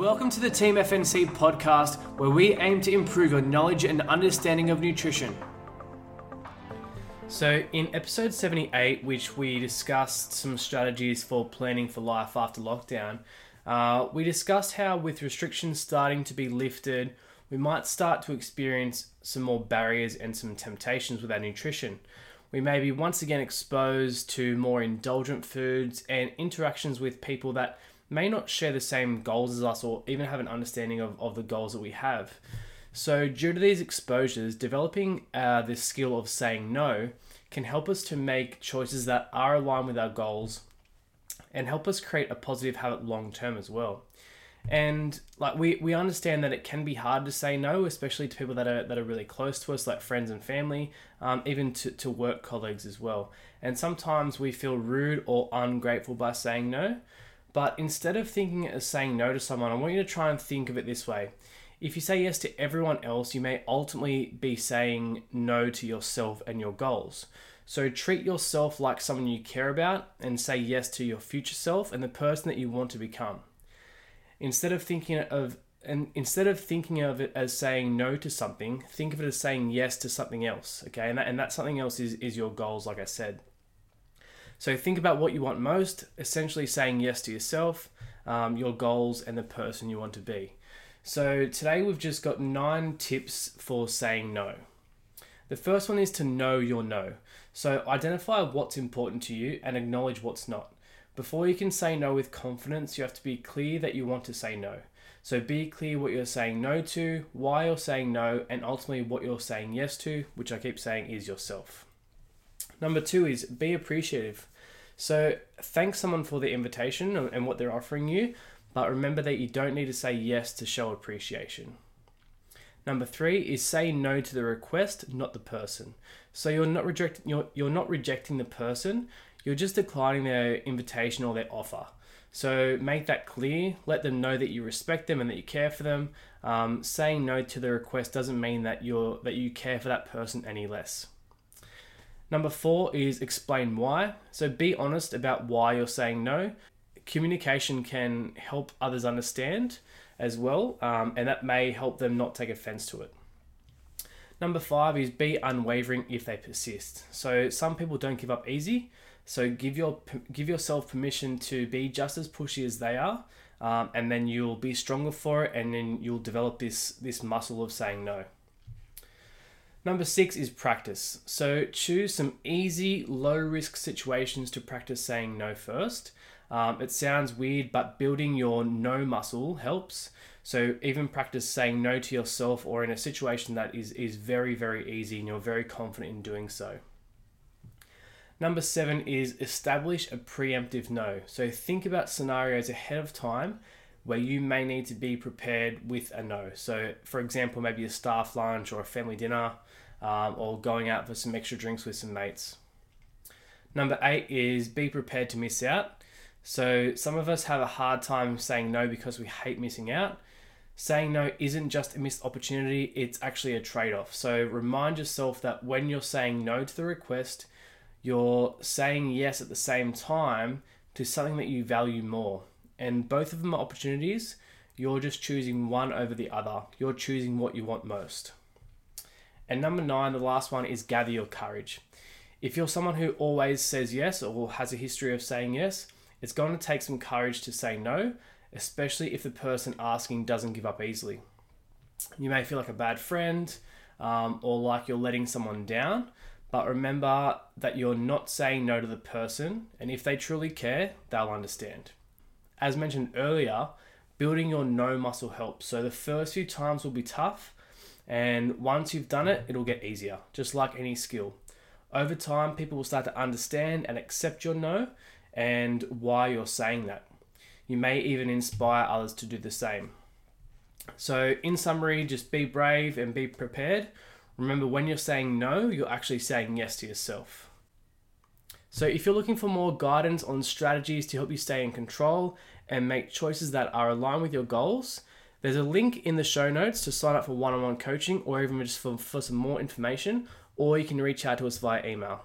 Welcome to the Team FNC podcast, where we aim to improve your knowledge and understanding of nutrition. So, in episode 78, which we discussed some strategies for planning for life after lockdown, uh, we discussed how, with restrictions starting to be lifted, we might start to experience some more barriers and some temptations with our nutrition. We may be once again exposed to more indulgent foods and interactions with people that may not share the same goals as us or even have an understanding of, of the goals that we have. So, due to these exposures, developing uh, this skill of saying no can help us to make choices that are aligned with our goals and help us create a positive habit long term as well. And like we, we understand that it can be hard to say no, especially to people that are that are really close to us, like friends and family, um, even to, to work colleagues as well. And sometimes we feel rude or ungrateful by saying no. But instead of thinking as saying no to someone, I want you to try and think of it this way. If you say yes to everyone else, you may ultimately be saying no to yourself and your goals. So treat yourself like someone you care about and say yes to your future self and the person that you want to become. Instead of thinking of and instead of thinking of it as saying no to something, think of it as saying yes to something else. Okay, and that, and that something else is, is your goals, like I said. So think about what you want most, essentially saying yes to yourself, um, your goals, and the person you want to be. So today we've just got nine tips for saying no. The first one is to know your no. So identify what's important to you and acknowledge what's not. Before you can say no with confidence, you have to be clear that you want to say no. So be clear what you're saying no to, why you're saying no, and ultimately what you're saying yes to, which I keep saying is yourself. Number two is be appreciative. So thank someone for the invitation and what they're offering you, but remember that you don't need to say yes to show appreciation. Number three is say no to the request, not the person. So you're not rejecting you're, you're not rejecting the person, you're just declining their invitation or their offer. So make that clear. Let them know that you respect them and that you care for them. Um, saying no to the request doesn't mean that you're that you care for that person any less. Number four is explain why. So be honest about why you're saying no. Communication can help others understand as well, um, and that may help them not take offense to it. Number five is be unwavering if they persist. So some people don't give up easy. So give your give yourself permission to be just as pushy as they are, um, and then you'll be stronger for it, and then you'll develop this this muscle of saying no. Number six is practice. So choose some easy, low risk situations to practice saying no first. Um, it sounds weird, but building your no muscle helps. So even practice saying no to yourself or in a situation that is, is very, very easy and you're very confident in doing so. Number seven is establish a preemptive no. So think about scenarios ahead of time where you may need to be prepared with a no. So, for example, maybe a staff lunch or a family dinner, um, or going out for some extra drinks with some mates. Number eight is be prepared to miss out. So, some of us have a hard time saying no because we hate missing out. Saying no isn't just a missed opportunity, it's actually a trade off. So, remind yourself that when you're saying no to the request, you're saying yes at the same time to something that you value more and both of them are opportunities. You're just choosing one over the other. You're choosing what you want most. And number nine, the last one is gather your courage. If you're someone who always says yes or has a history of saying yes, it's going to take some courage to say no, especially if the person asking doesn't give up easily. You may feel like a bad friend um, or like you're letting someone down, but remember that you're not saying no to the person, and if they truly care, they'll understand as mentioned earlier, building your no muscle helps. So the first few times will be tough, and once you've done it, it'll get easier, just like any skill. Over time, people will start to understand and accept your no and why you're saying that. You may even inspire others to do the same. So, in summary, just be brave and be prepared. Remember, when you're saying no, you're actually saying yes to yourself. So, if you're looking for more guidance on strategies to help you stay in control and make choices that are aligned with your goals, there's a link in the show notes to sign up for one on one coaching or even just for, for some more information, or you can reach out to us via email.